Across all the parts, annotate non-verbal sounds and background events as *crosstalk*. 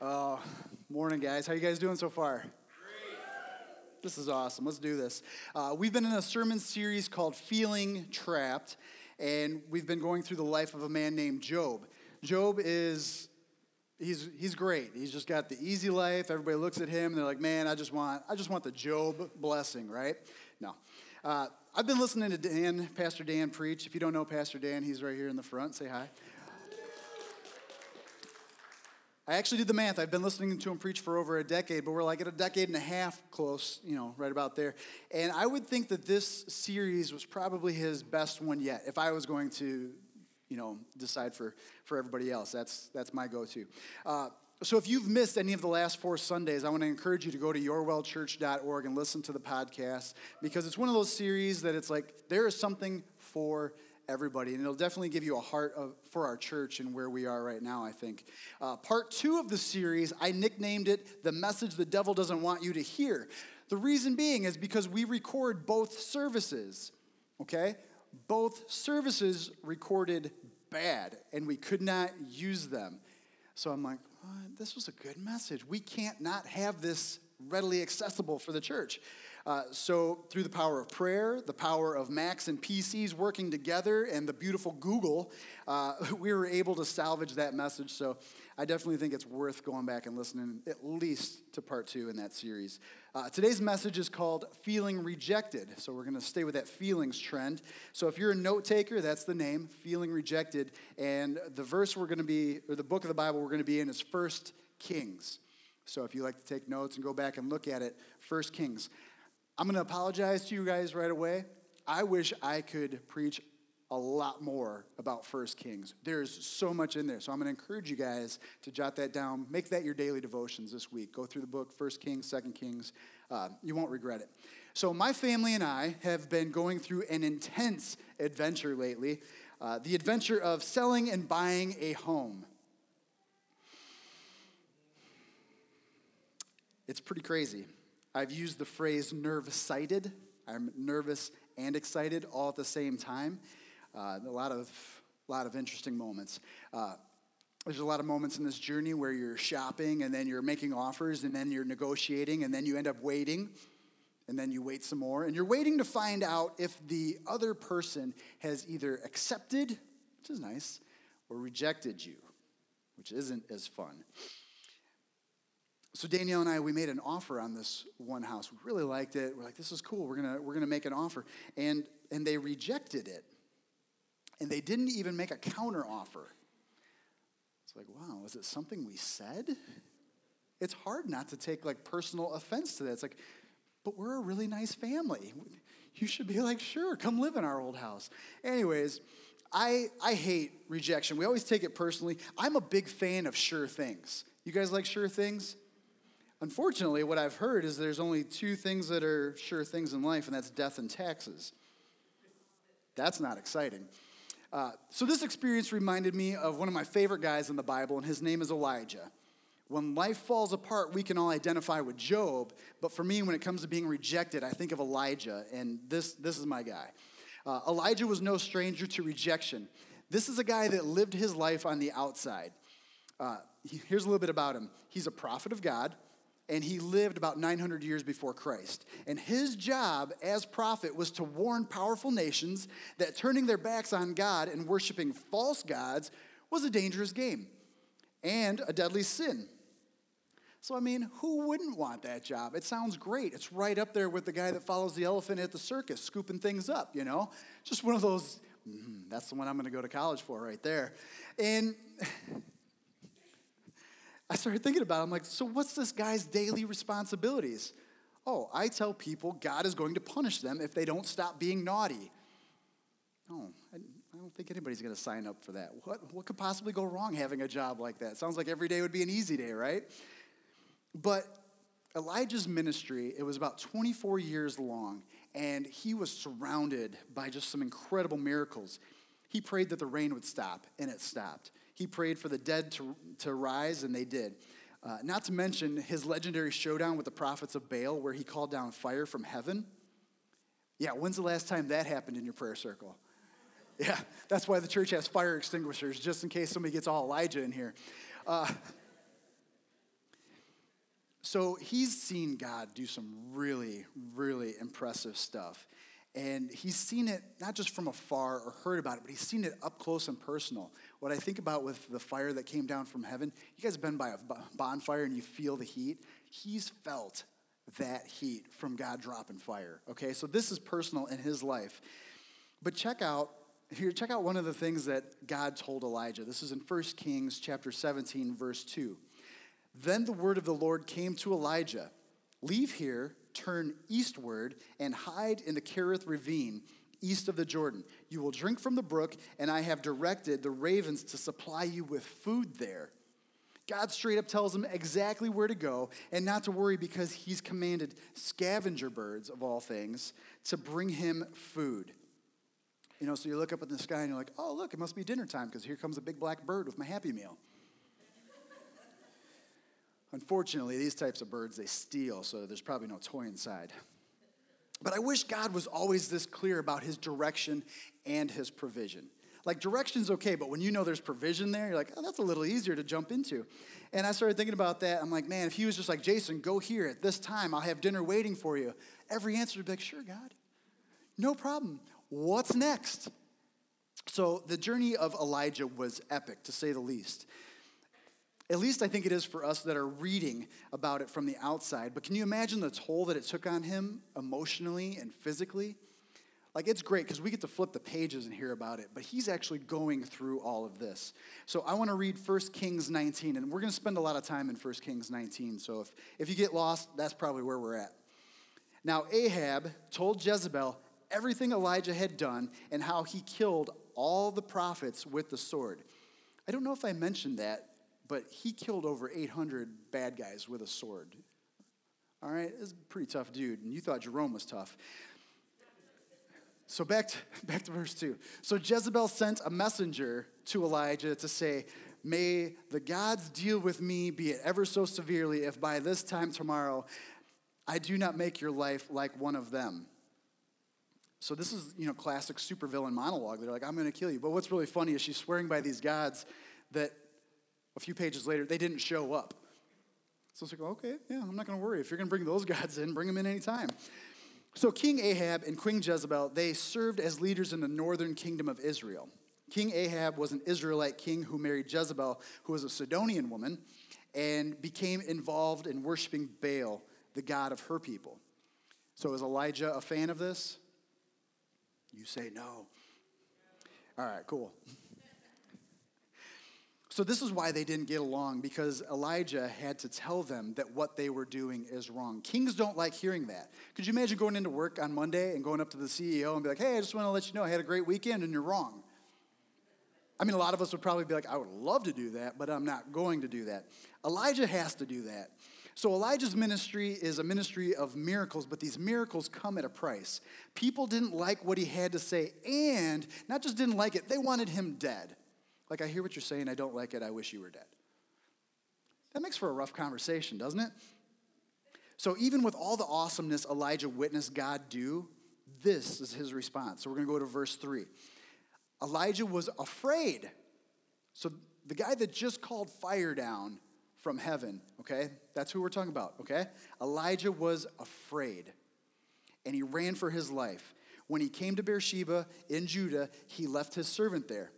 Uh, morning, guys. How you guys doing so far? This is awesome. Let's do this. Uh, we've been in a sermon series called Feeling Trapped, and we've been going through the life of a man named Job. Job is he's he's great. He's just got the easy life. Everybody looks at him and they're like, "Man, I just want I just want the Job blessing, right?" No. Uh, I've been listening to Dan, Pastor Dan preach. If you don't know Pastor Dan, he's right here in the front. Say hi. I actually did the math. I've been listening to him preach for over a decade, but we're like at a decade and a half close, you know, right about there. And I would think that this series was probably his best one yet. If I was going to, you know, decide for, for everybody else, that's, that's my go to. Uh, so if you've missed any of the last four Sundays, I want to encourage you to go to yourwellchurch.org and listen to the podcast because it's one of those series that it's like there is something for everybody. And it'll definitely give you a heart of, for our church and where we are right now, I think. Uh, part two of the series, I nicknamed it The Message the Devil Doesn't Want You to Hear. The reason being is because we record both services, okay? Both services recorded bad, and we could not use them. So I'm like, this was a good message. We can't not have this readily accessible for the church. Uh, so, through the power of prayer, the power of Macs and PCs working together, and the beautiful Google, uh, *laughs* we were able to salvage that message. So, I definitely think it's worth going back and listening at least to part two in that series. Uh, today's message is called Feeling Rejected. So, we're going to stay with that feelings trend. So, if you're a note taker, that's the name, Feeling Rejected. And the verse we're going to be, or the book of the Bible we're going to be in is First Kings. So, if you like to take notes and go back and look at it, First Kings. I'm going to apologize to you guys right away. I wish I could preach a lot more about First Kings. There's so much in there. So I'm going to encourage you guys to jot that down. Make that your daily devotions this week. Go through the book, First Kings, Second Kings. Uh, you won't regret it. So my family and I have been going through an intense adventure lately. Uh, the adventure of selling and buying a home. It's pretty crazy. I've used the phrase nerve sighted. I'm nervous and excited all at the same time. Uh, a lot of, lot of interesting moments. Uh, there's a lot of moments in this journey where you're shopping and then you're making offers and then you're negotiating and then you end up waiting and then you wait some more and you're waiting to find out if the other person has either accepted, which is nice, or rejected you, which isn't as fun. So Danielle and I, we made an offer on this one house. We really liked it. We're like, this is cool. We're gonna we're gonna make an offer, and and they rejected it, and they didn't even make a counter offer. It's like, wow, is it something we said? It's hard not to take like personal offense to that. It's like, but we're a really nice family. You should be like, sure, come live in our old house. Anyways, I I hate rejection. We always take it personally. I'm a big fan of sure things. You guys like sure things? Unfortunately, what I've heard is there's only two things that are sure things in life, and that's death and taxes. That's not exciting. Uh, so, this experience reminded me of one of my favorite guys in the Bible, and his name is Elijah. When life falls apart, we can all identify with Job, but for me, when it comes to being rejected, I think of Elijah, and this, this is my guy. Uh, Elijah was no stranger to rejection. This is a guy that lived his life on the outside. Uh, here's a little bit about him he's a prophet of God and he lived about 900 years before Christ. And his job as prophet was to warn powerful nations that turning their backs on God and worshiping false gods was a dangerous game and a deadly sin. So, I mean, who wouldn't want that job? It sounds great. It's right up there with the guy that follows the elephant at the circus, scooping things up, you know? Just one of those, mm, that's the one I'm gonna go to college for right there. And *laughs* I started thinking about it. I'm like, so what's this guy's daily responsibilities? Oh, I tell people God is going to punish them if they don't stop being naughty. No, I, I don't think anybody's going to sign up for that. What, what could possibly go wrong having a job like that? Sounds like every day would be an easy day, right? But Elijah's ministry, it was about 24 years long, and he was surrounded by just some incredible miracles. He prayed that the rain would stop, and it stopped. He prayed for the dead to, to rise, and they did. Uh, not to mention his legendary showdown with the prophets of Baal, where he called down fire from heaven. Yeah, when's the last time that happened in your prayer circle? *laughs* Yeah, that's why the church has fire extinguishers, just in case somebody gets all Elijah in here. Uh, So he's seen God do some really, really impressive stuff. And he's seen it not just from afar or heard about it, but he's seen it up close and personal. What I think about with the fire that came down from heaven, you guys have been by a bonfire and you feel the heat. He's felt that heat from God dropping fire. Okay, so this is personal in his life. But check out here, check out one of the things that God told Elijah. This is in 1 Kings chapter 17, verse 2. Then the word of the Lord came to Elijah Leave here, turn eastward, and hide in the Kerith ravine east of the Jordan. You will drink from the brook, and I have directed the ravens to supply you with food there. God straight up tells him exactly where to go and not to worry because he's commanded scavenger birds, of all things, to bring him food. You know, so you look up at the sky and you're like, oh, look, it must be dinner time because here comes a big black bird with my Happy Meal. Unfortunately, these types of birds, they steal, so there's probably no toy inside. But I wish God was always this clear about his direction and his provision. Like, direction's okay, but when you know there's provision there, you're like, oh, that's a little easier to jump into. And I started thinking about that. I'm like, man, if he was just like, Jason, go here at this time, I'll have dinner waiting for you. Every answer would be like, sure, God. No problem. What's next? So the journey of Elijah was epic, to say the least. At least I think it is for us that are reading about it from the outside. But can you imagine the toll that it took on him emotionally and physically? Like, it's great because we get to flip the pages and hear about it, but he's actually going through all of this. So, I want to read 1 Kings 19, and we're going to spend a lot of time in 1 Kings 19. So, if, if you get lost, that's probably where we're at. Now, Ahab told Jezebel everything Elijah had done and how he killed all the prophets with the sword. I don't know if I mentioned that but he killed over 800 bad guys with a sword. All right, this is a pretty tough dude, and you thought Jerome was tough. So back to, *laughs* back to verse 2. So Jezebel sent a messenger to Elijah to say, May the gods deal with me, be it ever so severely, if by this time tomorrow I do not make your life like one of them. So this is, you know, classic supervillain monologue. They're like, I'm going to kill you. But what's really funny is she's swearing by these gods that a few pages later, they didn't show up. So it's like, okay, yeah, I'm not going to worry. If you're going to bring those *laughs* gods in, bring them in anytime. So King Ahab and Queen Jezebel, they served as leaders in the northern kingdom of Israel. King Ahab was an Israelite king who married Jezebel, who was a Sidonian woman, and became involved in worshiping Baal, the god of her people. So is Elijah a fan of this? You say no. All right, cool. So, this is why they didn't get along because Elijah had to tell them that what they were doing is wrong. Kings don't like hearing that. Could you imagine going into work on Monday and going up to the CEO and be like, hey, I just want to let you know I had a great weekend and you're wrong? I mean, a lot of us would probably be like, I would love to do that, but I'm not going to do that. Elijah has to do that. So, Elijah's ministry is a ministry of miracles, but these miracles come at a price. People didn't like what he had to say, and not just didn't like it, they wanted him dead. Like, I hear what you're saying, I don't like it, I wish you were dead. That makes for a rough conversation, doesn't it? So, even with all the awesomeness Elijah witnessed God do, this is his response. So, we're going to go to verse 3. Elijah was afraid. So, the guy that just called fire down from heaven, okay? That's who we're talking about, okay? Elijah was afraid and he ran for his life. When he came to Beersheba in Judah, he left his servant there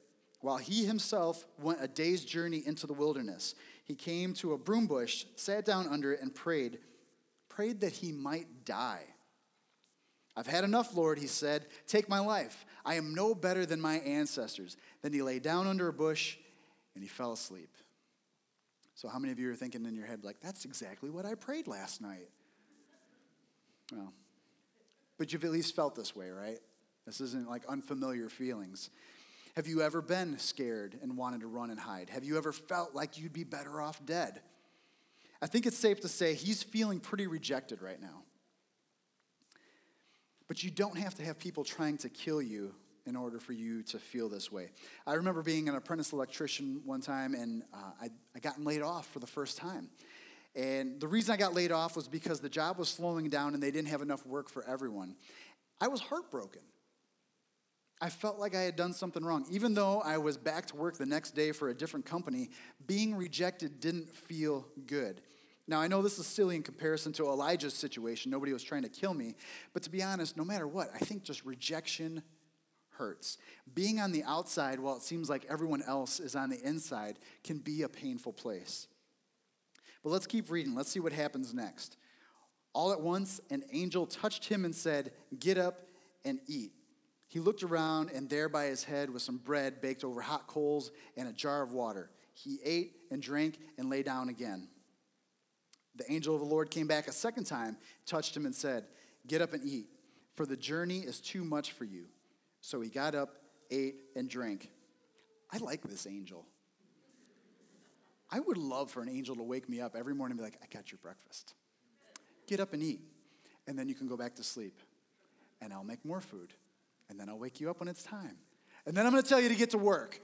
while he himself went a day's journey into the wilderness. He came to a broom bush, sat down under it, and prayed, prayed that he might die. I've had enough, Lord, he said. Take my life. I am no better than my ancestors. Then he lay down under a bush and he fell asleep. So, how many of you are thinking in your head, like, that's exactly what I prayed last night? Well, but you've at least felt this way, right? This isn't like unfamiliar feelings. Have you ever been scared and wanted to run and hide? Have you ever felt like you'd be better off dead? I think it's safe to say he's feeling pretty rejected right now. But you don't have to have people trying to kill you in order for you to feel this way. I remember being an apprentice electrician one time and uh, I, I got laid off for the first time. And the reason I got laid off was because the job was slowing down and they didn't have enough work for everyone. I was heartbroken. I felt like I had done something wrong. Even though I was back to work the next day for a different company, being rejected didn't feel good. Now, I know this is silly in comparison to Elijah's situation. Nobody was trying to kill me. But to be honest, no matter what, I think just rejection hurts. Being on the outside while it seems like everyone else is on the inside can be a painful place. But let's keep reading. Let's see what happens next. All at once, an angel touched him and said, Get up and eat. He looked around, and there by his head was some bread baked over hot coals and a jar of water. He ate and drank and lay down again. The angel of the Lord came back a second time, touched him, and said, Get up and eat, for the journey is too much for you. So he got up, ate, and drank. I like this angel. I would love for an angel to wake me up every morning and be like, I got your breakfast. Get up and eat, and then you can go back to sleep. And I'll make more food, and then I'll wake you up when it's time. And then I'm going to tell you to get to work.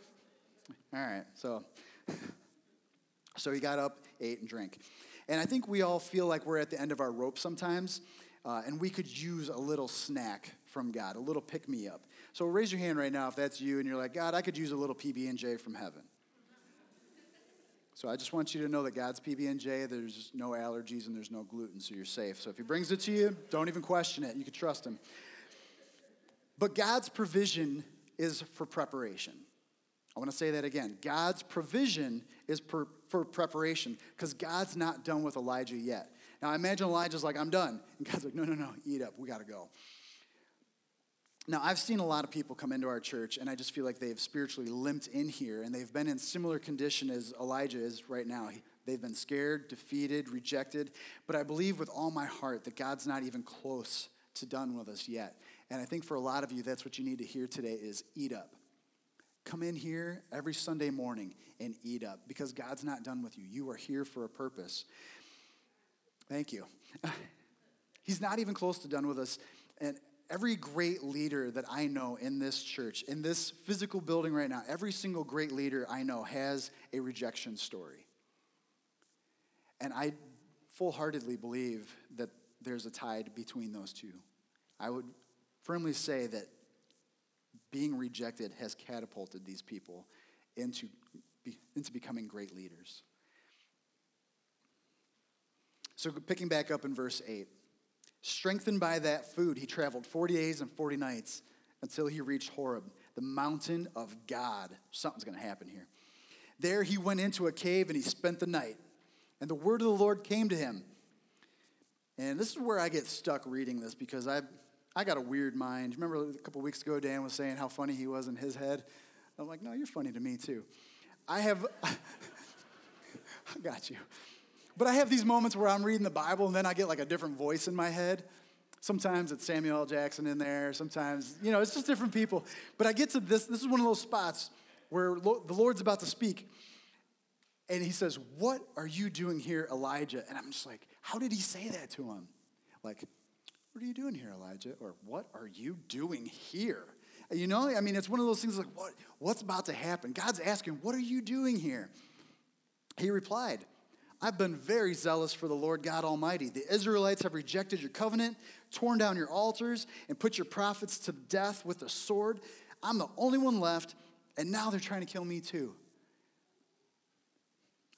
All right, so *laughs* so he got up, ate, and drank. And I think we all feel like we're at the end of our rope sometimes, uh, and we could use a little snack from God, a little pick me up. So raise your hand right now if that's you, and you're like, God, I could use a little PB and J from heaven. So I just want you to know that God's PB and J. There's no allergies and there's no gluten, so you're safe. So if He brings it to you, don't even question it. You can trust Him. But God's provision is for preparation. I want to say that again. God's provision is per, for preparation because God's not done with Elijah yet. Now, I imagine Elijah's like, I'm done. And God's like, no, no, no, eat up. We got to go. Now, I've seen a lot of people come into our church, and I just feel like they've spiritually limped in here, and they've been in similar condition as Elijah is right now. They've been scared, defeated, rejected. But I believe with all my heart that God's not even close to done with us yet. And I think for a lot of you, that's what you need to hear today is eat up. Come in here every Sunday morning and eat up because God's not done with you. You are here for a purpose. Thank you. *laughs* He's not even close to done with us. And every great leader that I know in this church, in this physical building right now, every single great leader I know has a rejection story. And I full heartedly believe that there's a tide between those two. I would firmly say that being rejected has catapulted these people into, into becoming great leaders. So, picking back up in verse 8, strengthened by that food, he traveled 40 days and 40 nights until he reached Horeb, the mountain of God. Something's going to happen here. There he went into a cave and he spent the night. And the word of the Lord came to him. And this is where I get stuck reading this because I I got a weird mind. Remember a couple weeks ago, Dan was saying how funny he was in his head? I'm like, no, you're funny to me too. I have, *laughs* I got you. But I have these moments where I'm reading the Bible and then I get like a different voice in my head. Sometimes it's Samuel L. Jackson in there. Sometimes, you know, it's just different people. But I get to this. This is one of those spots where the Lord's about to speak. And he says, What are you doing here, Elijah? And I'm just like, How did he say that to him? Like, what are you doing here, Elijah? Or what are you doing here? You know, I mean, it's one of those things like, what, what's about to happen? God's asking, What are you doing here? He replied, I've been very zealous for the Lord God Almighty. The Israelites have rejected your covenant, torn down your altars, and put your prophets to death with the sword. I'm the only one left, and now they're trying to kill me too.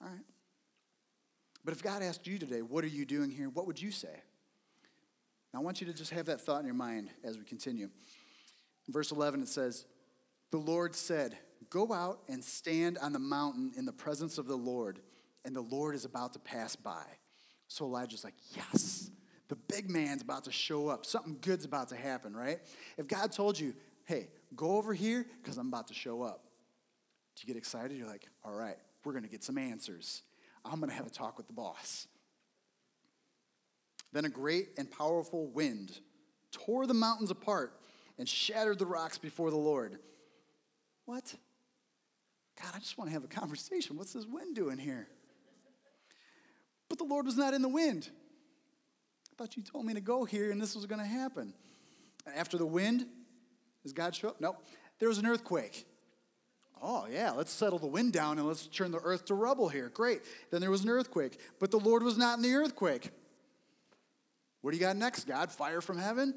All right. But if God asked you today, What are you doing here? What would you say? Now, I want you to just have that thought in your mind as we continue. In verse 11, it says, The Lord said, Go out and stand on the mountain in the presence of the Lord, and the Lord is about to pass by. So Elijah's like, Yes, the big man's about to show up. Something good's about to happen, right? If God told you, Hey, go over here because I'm about to show up, do you get excited? You're like, All right, we're going to get some answers. I'm going to have a talk with the boss. Then a great and powerful wind tore the mountains apart and shattered the rocks before the Lord. What? God, I just want to have a conversation. What's this wind doing here? But the Lord was not in the wind. I thought you told me to go here and this was going to happen. And after the wind, does God show up? Nope. There was an earthquake. Oh, yeah, let's settle the wind down and let's turn the earth to rubble here. Great. Then there was an earthquake. But the Lord was not in the earthquake. What do you got next, God? Fire from heaven?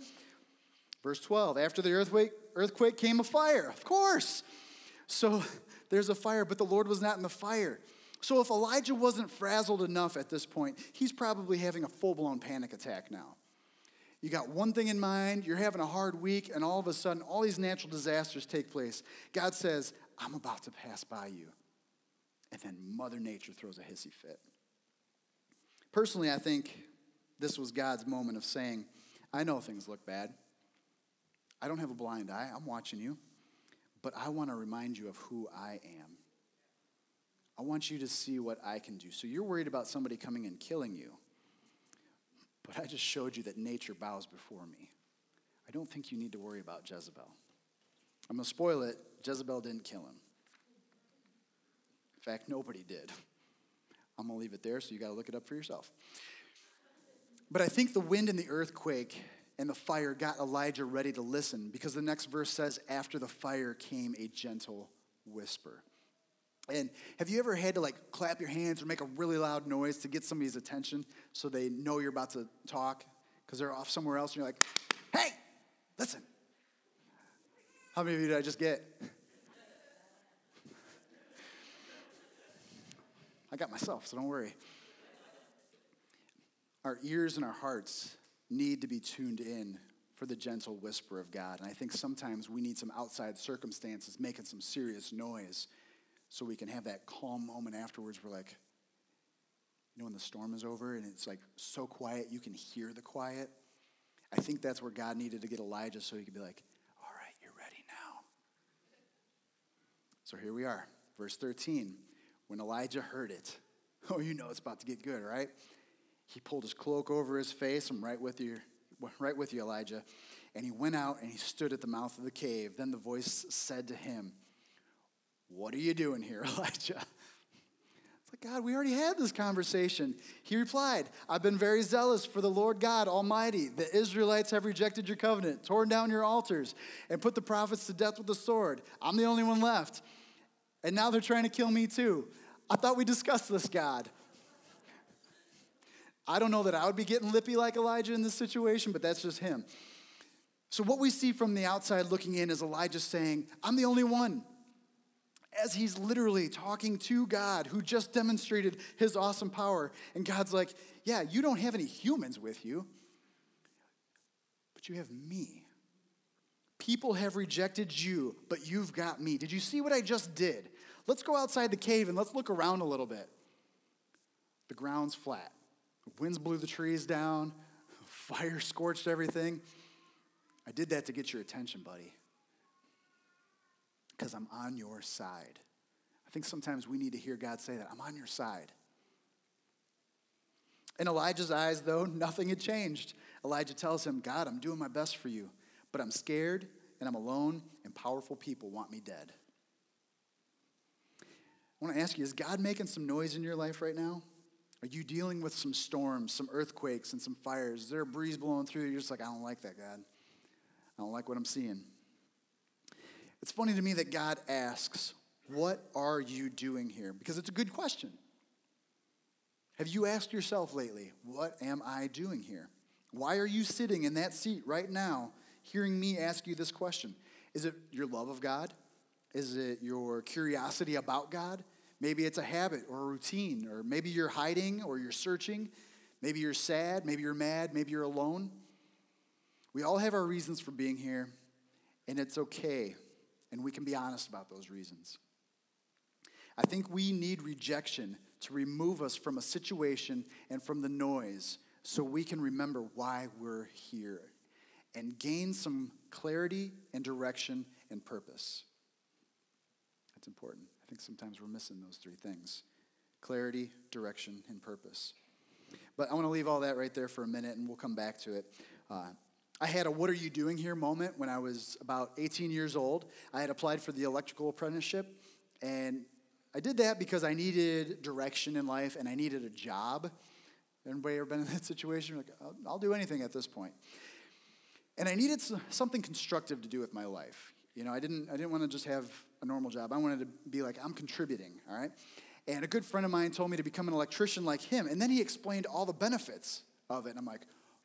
Verse 12 After the earthquake, earthquake came a fire. Of course. So there's a fire, but the Lord was not in the fire. So if Elijah wasn't frazzled enough at this point, he's probably having a full blown panic attack now. You got one thing in mind, you're having a hard week, and all of a sudden, all these natural disasters take place. God says, I'm about to pass by you. And then Mother Nature throws a hissy fit. Personally, I think this was God's moment of saying, I know things look bad. I don't have a blind eye. I'm watching you. But I want to remind you of who I am. I want you to see what I can do. So you're worried about somebody coming and killing you. But I just showed you that nature bows before me. I don't think you need to worry about Jezebel. I'm going to spoil it Jezebel didn't kill him. In fact, nobody did. I'm going to leave it there, so you got to look it up for yourself. But I think the wind and the earthquake and the fire got Elijah ready to listen because the next verse says, After the fire came a gentle whisper. And have you ever had to like clap your hands or make a really loud noise to get somebody's attention so they know you're about to talk because they're off somewhere else and you're like, hey, listen. How many of you did I just get? *laughs* I got myself, so don't worry. Our ears and our hearts need to be tuned in for the gentle whisper of God. And I think sometimes we need some outside circumstances making some serious noise so we can have that calm moment afterwards. We're like, you know, when the storm is over and it's like so quiet, you can hear the quiet. I think that's where God needed to get Elijah so he could be like, all right, you're ready now. So here we are, verse 13. When Elijah heard it, *laughs* oh, you know it's about to get good, right? He pulled his cloak over his face. I'm right with you, right with you, Elijah. And he went out and he stood at the mouth of the cave. Then the voice said to him, what are you doing here, *laughs* Elijah? God, we already had this conversation. He replied, I've been very zealous for the Lord God Almighty. The Israelites have rejected your covenant, torn down your altars, and put the prophets to death with the sword. I'm the only one left. And now they're trying to kill me too. I thought we discussed this, God. I don't know that I would be getting lippy like Elijah in this situation, but that's just him. So, what we see from the outside looking in is Elijah saying, I'm the only one as he's literally talking to God who just demonstrated his awesome power. And God's like, Yeah, you don't have any humans with you, but you have me. People have rejected you, but you've got me. Did you see what I just did? Let's go outside the cave and let's look around a little bit. The ground's flat. Winds blew the trees down, fire scorched everything. I did that to get your attention, buddy because I'm on your side. I think sometimes we need to hear God say that I'm on your side. In Elijah's eyes, though, nothing had changed. Elijah tells him, God, I'm doing my best for you, but I'm scared and I'm alone, and powerful people want me dead. I want to ask you, is God making some noise in your life right now? Are you dealing with some storms, some earthquakes, and some fires? Is there a breeze blowing through? You're just like, I don't like that, God. I don't like what I'm seeing. It's funny to me that God asks, What are you doing here? Because it's a good question. Have you asked yourself lately, What am I doing here? Why are you sitting in that seat right now hearing me ask you this question? Is it your love of God? Is it your curiosity about God? Maybe it's a habit or a routine, or maybe you're hiding or you're searching. Maybe you're sad, maybe you're mad, maybe you're alone. We all have our reasons for being here, and it's okay and we can be honest about those reasons. I think we need rejection to remove us from a situation and from the noise so we can remember why we're here and gain some clarity and direction and purpose. That's important. Think sometimes we're missing those three things clarity, direction, and purpose. But I want to leave all that right there for a minute and we'll come back to it. Uh, I had a what are you doing here moment when I was about 18 years old. I had applied for the electrical apprenticeship, and I did that because I needed direction in life and I needed a job. Anybody ever been in *laughs* that situation? Like, I'll, I'll do anything at this point. And I needed something constructive to do with my life. You know, I didn't, I didn't want to just have a normal job. I wanted to be like, I'm contributing, all right? And a good friend of mine told me to become an electrician like him. And then he explained all the benefits of it. And I'm like,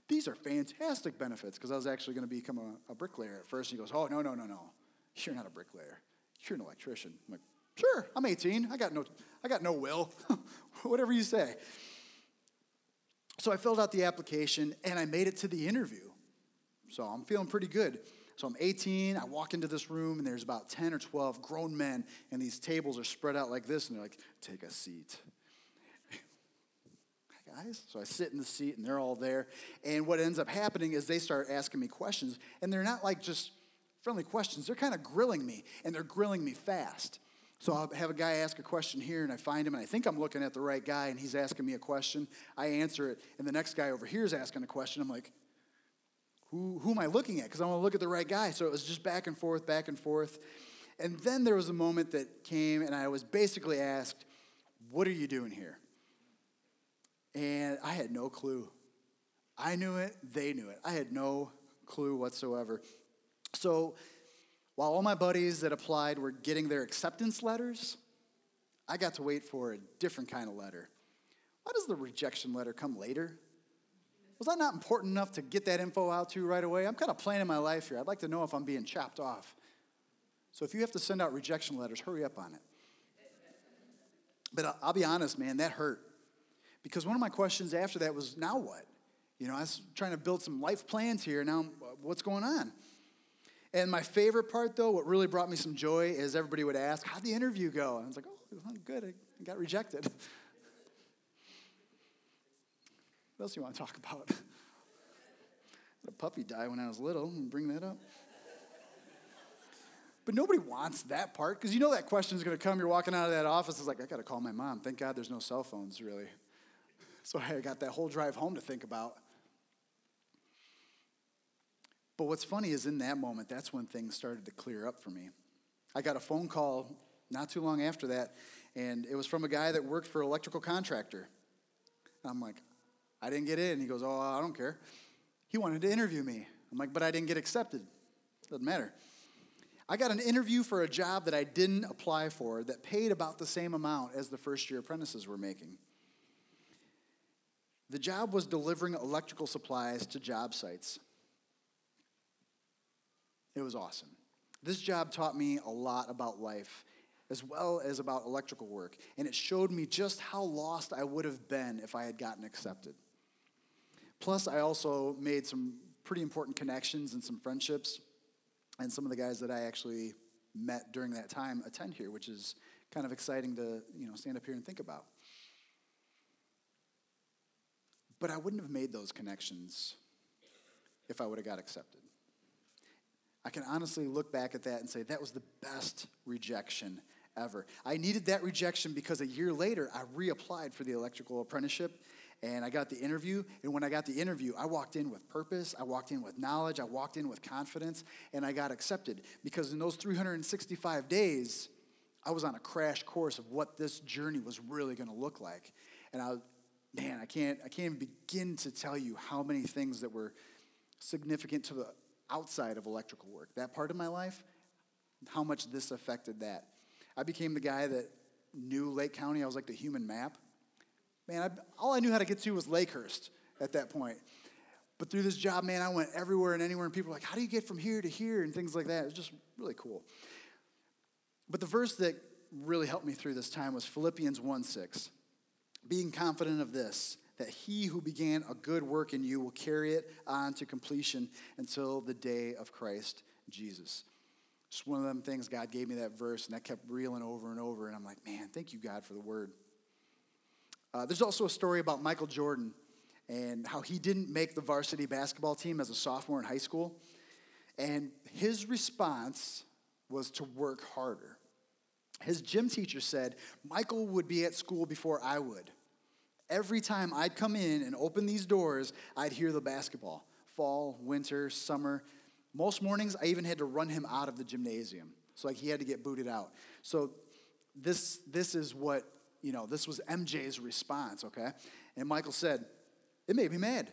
these are fantastic benefits because I was actually going to become a, a, bricklayer at first. And He goes, oh, no, no, no, no. You're not a bricklayer. You're an electrician. I'm like, Sure, I'm 18. I got no, I got no will. *laughs* Whatever you say. So I filled out the application and I made it to the interview. So I'm feeling pretty good. So I'm 18. I walk into this room and there's about 10 or 12 grown men, and these tables are spread out like this, and they're like, take a seat. *laughs* Guys. So I sit in the seat and they're all there. And what ends up happening is they start asking me questions, and they're not like just friendly questions, they're kind of grilling me, and they're grilling me fast. So I'll have a guy ask a question here, and I find him, and I think I'm looking at the right guy, and he's asking me a question. I answer it, and the next guy over here is asking a question. I'm like, who, who am I looking at? Because I want to look at the right guy. So it was just back and forth, back and forth. And then there was a moment that came, and I was basically asked, What are you doing here? And I had no clue. I knew it, they knew it. I had no clue whatsoever. So while all my buddies that applied were getting their acceptance letters, I got to wait for a different kind of letter. Why does the rejection letter come later? Was that not important enough to get that info out to right away? I'm kind of planning my life here. I'd like to know if I'm being chopped off. So if you have to send out rejection letters, hurry up on it. But I'll be honest, man, that hurt. Because one of my questions after that was, now what? You know, I was trying to build some life plans here. Now, what's going on? And my favorite part, though, what really brought me some joy is everybody would ask, How'd the interview go? And I was like, Oh, good, I got rejected. *laughs* What else do you want to talk about? *laughs* a puppy died when I was little, and bring that up. But nobody wants that part because you know that question is going to come. You're walking out of that office, it's like, I got to call my mom. Thank God there's no cell phones, really. So I got that whole drive home to think about. But what's funny is in that moment, that's when things started to clear up for me. I got a phone call not too long after that, and it was from a guy that worked for an electrical contractor. I'm like, I didn't get in. He goes, Oh, I don't care. He wanted to interview me. I'm like, But I didn't get accepted. Doesn't matter. I got an interview for a job that I didn't apply for that paid about the same amount as the first year apprentices were making. The job was delivering electrical supplies to job sites. It was awesome. This job taught me a lot about life as well as about electrical work, and it showed me just how lost I would have been if I had gotten accepted. Plus, I also made some pretty important connections and some friendships, and some of the guys that I actually met during that time attend here, which is kind of exciting to you know stand up here and think about. But I wouldn't have made those connections if I would have got accepted. I can honestly look back at that and say that was the best rejection ever. I needed that rejection because a year later I reapplied for the electrical apprenticeship and I got the interview. And when I got the interview, I walked in with purpose, I walked in with knowledge, I walked in with confidence, and I got accepted. Because in those 365 days, I was on a crash course of what this journey was really going to look like. And I, man, I can't, I can't even begin to tell you how many things that were significant to the outside of electrical work. That part of my life, how much this affected that. I became the guy that knew Lake County. I was like the human map. Man, I, all I knew how to get to was Lakehurst at that point. But through this job, man, I went everywhere and anywhere, and people were like, How do you get from here to here? and things like that. It was just really cool. But the verse that really helped me through this time was Philippians 1 6. Being confident of this, that he who began a good work in you will carry it on to completion until the day of Christ Jesus. Just one of them things, God gave me that verse, and that kept reeling over and over. And I'm like, man, thank you, God, for the word. Uh, there's also a story about Michael Jordan and how he didn't make the varsity basketball team as a sophomore in high school. And his response was to work harder. His gym teacher said, Michael would be at school before I would. Every time I'd come in and open these doors, I'd hear the basketball fall, winter, summer. Most mornings, I even had to run him out of the gymnasium. So, like, he had to get booted out. So, this, this is what you know, this was MJ's response, okay? And Michael said, It made me mad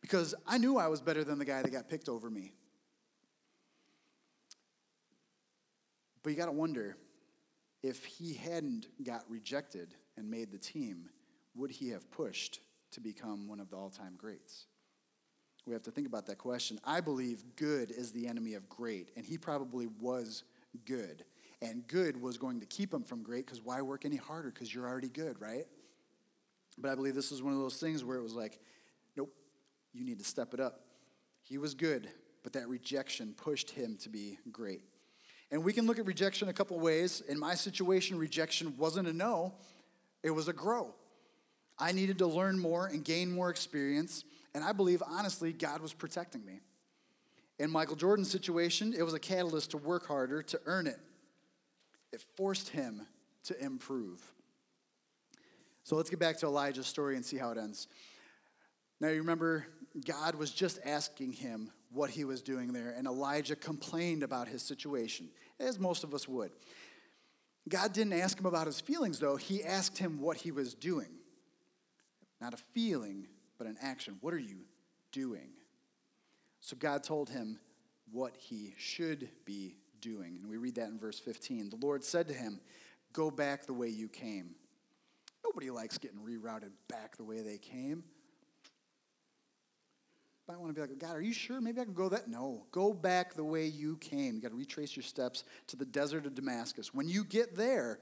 because I knew I was better than the guy that got picked over me. But you got to wonder if he hadn't got rejected and made the team, would he have pushed to become one of the all time greats? We have to think about that question. I believe good is the enemy of great, and he probably was good. And good was going to keep him from great because why work any harder? Because you're already good, right? But I believe this was one of those things where it was like, nope, you need to step it up. He was good, but that rejection pushed him to be great. And we can look at rejection a couple ways. In my situation, rejection wasn't a no, it was a grow. I needed to learn more and gain more experience, and I believe, honestly, God was protecting me. In Michael Jordan's situation, it was a catalyst to work harder, to earn it. It forced him to improve. So let's get back to Elijah's story and see how it ends. Now, you remember, God was just asking him what he was doing there, and Elijah complained about his situation, as most of us would. God didn't ask him about his feelings, though. He asked him what he was doing. Not a feeling, but an action. What are you doing? So God told him what he should be doing. And we read that in verse 15. The Lord said to him, Go back the way you came. Nobody likes getting rerouted back the way they came. I want to be like, God, are you sure? Maybe I can go that. No, go back the way you came. You got to retrace your steps to the desert of Damascus. When you get there,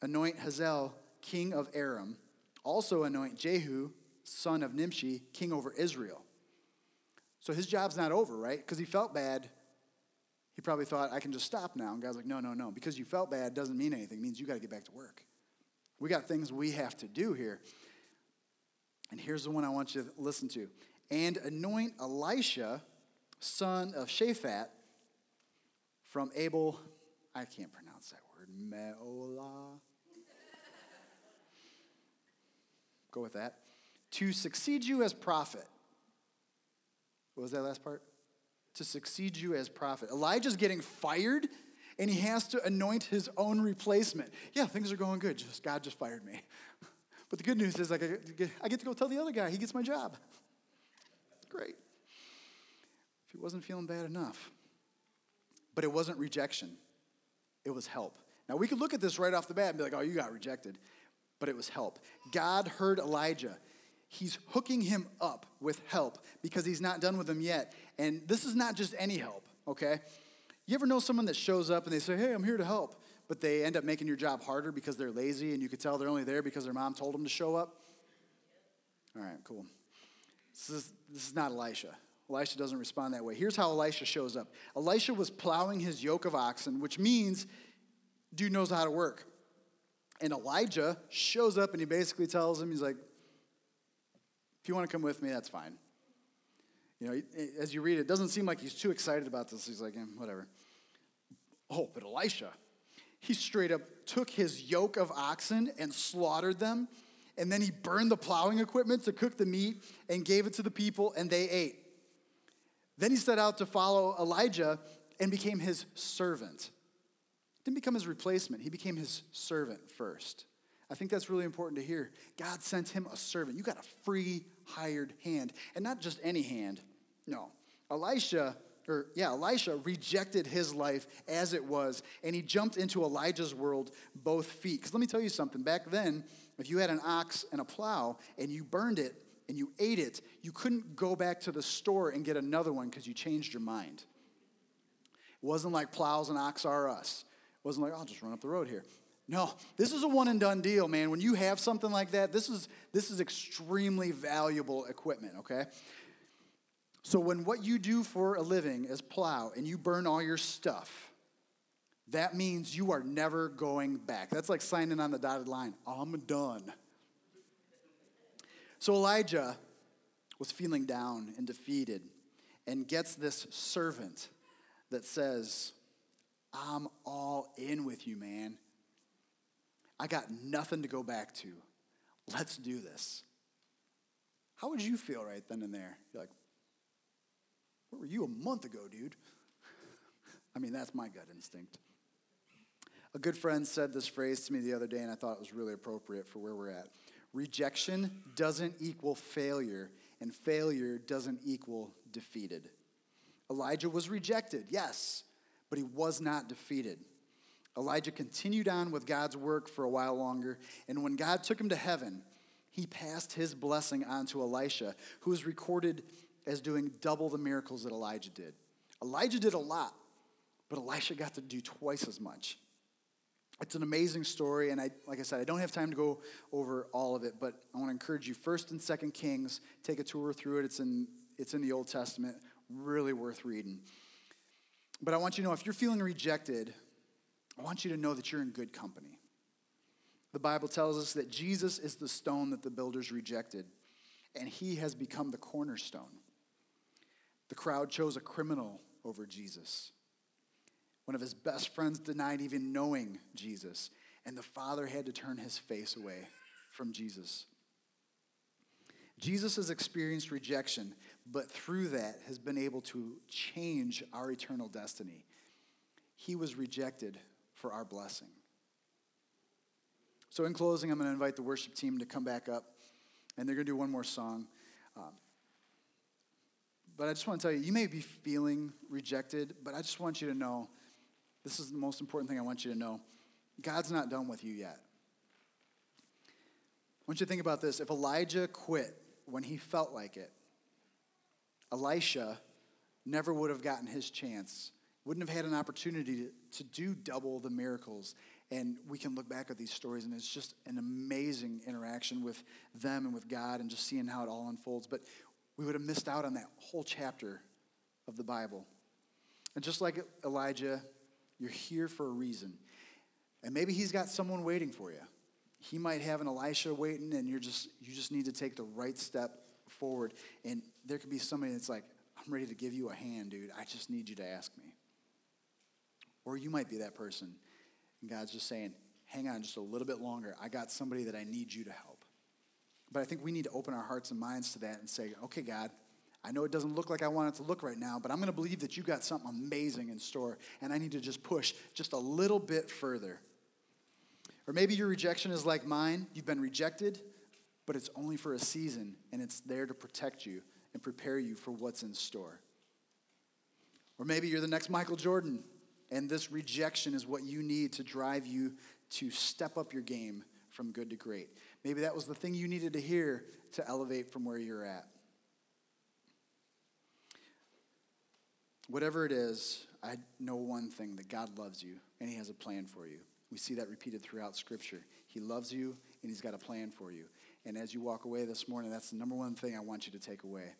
anoint Hazael, king of Aram. Also anoint Jehu, son of Nimshi, king over Israel. So his job's not over, right? Because he felt bad. He probably thought, I can just stop now. And God's like, no, no, no. Because you felt bad doesn't mean anything. It means you got to get back to work. We got things we have to do here. And here's the one I want you to listen to and anoint Elisha, son of Shaphat, from Abel, I can't pronounce that word, Meolah. Go with that. To succeed you as prophet. What was that last part? To succeed you as prophet. Elijah's getting fired and he has to anoint his own replacement. Yeah, things are going good. Just God just fired me. *laughs* But the good news is like I get to go tell the other guy he gets my job great. If he wasn't feeling bad enough. But it wasn't rejection, it was help. Now, we could look at this right off the bat and be like, oh, you got rejected. But it was help. God heard Elijah. He's hooking him up with help because he's not done with him yet. And this is not just any help, okay? You ever know someone that shows up and they say, hey, I'm here to help, but they end up making your job harder because they're lazy and you could tell they're only there because their mom told them to show up? All right, cool. This is, this is not Elisha. Elisha doesn't respond that way. Here's how Elisha shows up Elisha was plowing his yoke of oxen, which means dude knows how to work. And Elijah shows up and he basically tells him, he's like, if you want to come with me, that's fine. You know, as you read it, it doesn't seem like he's too excited about this. He's like, eh, whatever. Oh, but Elisha, he straight up took his yoke of oxen and slaughtered them and then he burned the plowing equipment to cook the meat and gave it to the people, and they ate. Then he set out to follow Elijah and became his servant. Didn't become his replacement, he became his servant first. I think that's really important to hear. God sent him a servant. You got a free hired hand, and not just any hand. No. Elisha, or yeah, Elisha rejected his life as it was, and he jumped into Elijah's world both feet. Because let me tell you something. Back then, if you had an ox and a plow and you burned it and you ate it, you couldn't go back to the store and get another one because you changed your mind. It wasn't like plows and ox are us. It wasn't like, I'll just run up the road here. No, this is a one and done deal, man. When you have something like that, this is this is extremely valuable equipment, okay? So when what you do for a living is plow and you burn all your stuff, that means you are never going back. That's like signing on the dotted line. I'm done. So Elijah was feeling down and defeated and gets this servant that says, I'm all in with you, man. I got nothing to go back to. Let's do this. How would you feel right then and there? You're like, where were you a month ago, dude? I mean, that's my gut instinct. A good friend said this phrase to me the other day, and I thought it was really appropriate for where we're at. Rejection doesn't equal failure, and failure doesn't equal defeated. Elijah was rejected, yes, but he was not defeated. Elijah continued on with God's work for a while longer, and when God took him to heaven, he passed his blessing on to Elisha, who is recorded as doing double the miracles that Elijah did. Elijah did a lot, but Elisha got to do twice as much. It's an amazing story, and I, like I said, I don't have time to go over all of it, but I want to encourage you. First and Second Kings, take a tour through it. It's in it's in the Old Testament, really worth reading. But I want you to know if you're feeling rejected, I want you to know that you're in good company. The Bible tells us that Jesus is the stone that the builders rejected, and he has become the cornerstone. The crowd chose a criminal over Jesus. One of his best friends denied even knowing Jesus, and the father had to turn his face away from Jesus. Jesus has experienced rejection, but through that has been able to change our eternal destiny. He was rejected for our blessing. So, in closing, I'm going to invite the worship team to come back up, and they're going to do one more song. Um, but I just want to tell you, you may be feeling rejected, but I just want you to know this is the most important thing I want you to know God's not done with you yet. I want you to think about this. If Elijah quit when he felt like it, Elisha never would have gotten his chance, wouldn't have had an opportunity to, to do double the miracles. And we can look back at these stories, and it's just an amazing interaction with them and with God and just seeing how it all unfolds. But we would have missed out on that whole chapter of the Bible. And just like Elijah, you're here for a reason. And maybe he's got someone waiting for you. He might have an Elisha waiting, and you're just you just need to take the right step forward. And there could be somebody that's like, I'm ready to give you a hand, dude. I just need you to ask me. Or you might be that person, and God's just saying, hang on just a little bit longer. I got somebody that I need you to help. But I think we need to open our hearts and minds to that and say, okay, God, I know it doesn't look like I want it to look right now, but I'm going to believe that you got something amazing in store, and I need to just push just a little bit further. Or maybe your rejection is like mine. You've been rejected, but it's only for a season, and it's there to protect you and prepare you for what's in store. Or maybe you're the next Michael Jordan, and this rejection is what you need to drive you to step up your game from good to great. Maybe that was the thing you needed to hear to elevate from where you're at. Whatever it is, I know one thing that God loves you and He has a plan for you. We see that repeated throughout Scripture. He loves you and He's got a plan for you. And as you walk away this morning, that's the number one thing I want you to take away.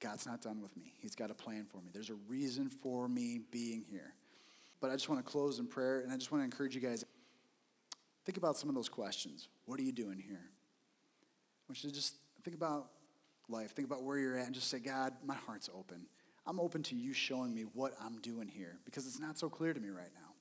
God's not done with me. He's got a plan for me. There's a reason for me being here. But I just want to close in prayer and I just want to encourage you guys think about some of those questions. What are you doing here? I want you to just think about life, think about where you're at, and just say, God, my heart's open. I'm open to you showing me what I'm doing here because it's not so clear to me right now.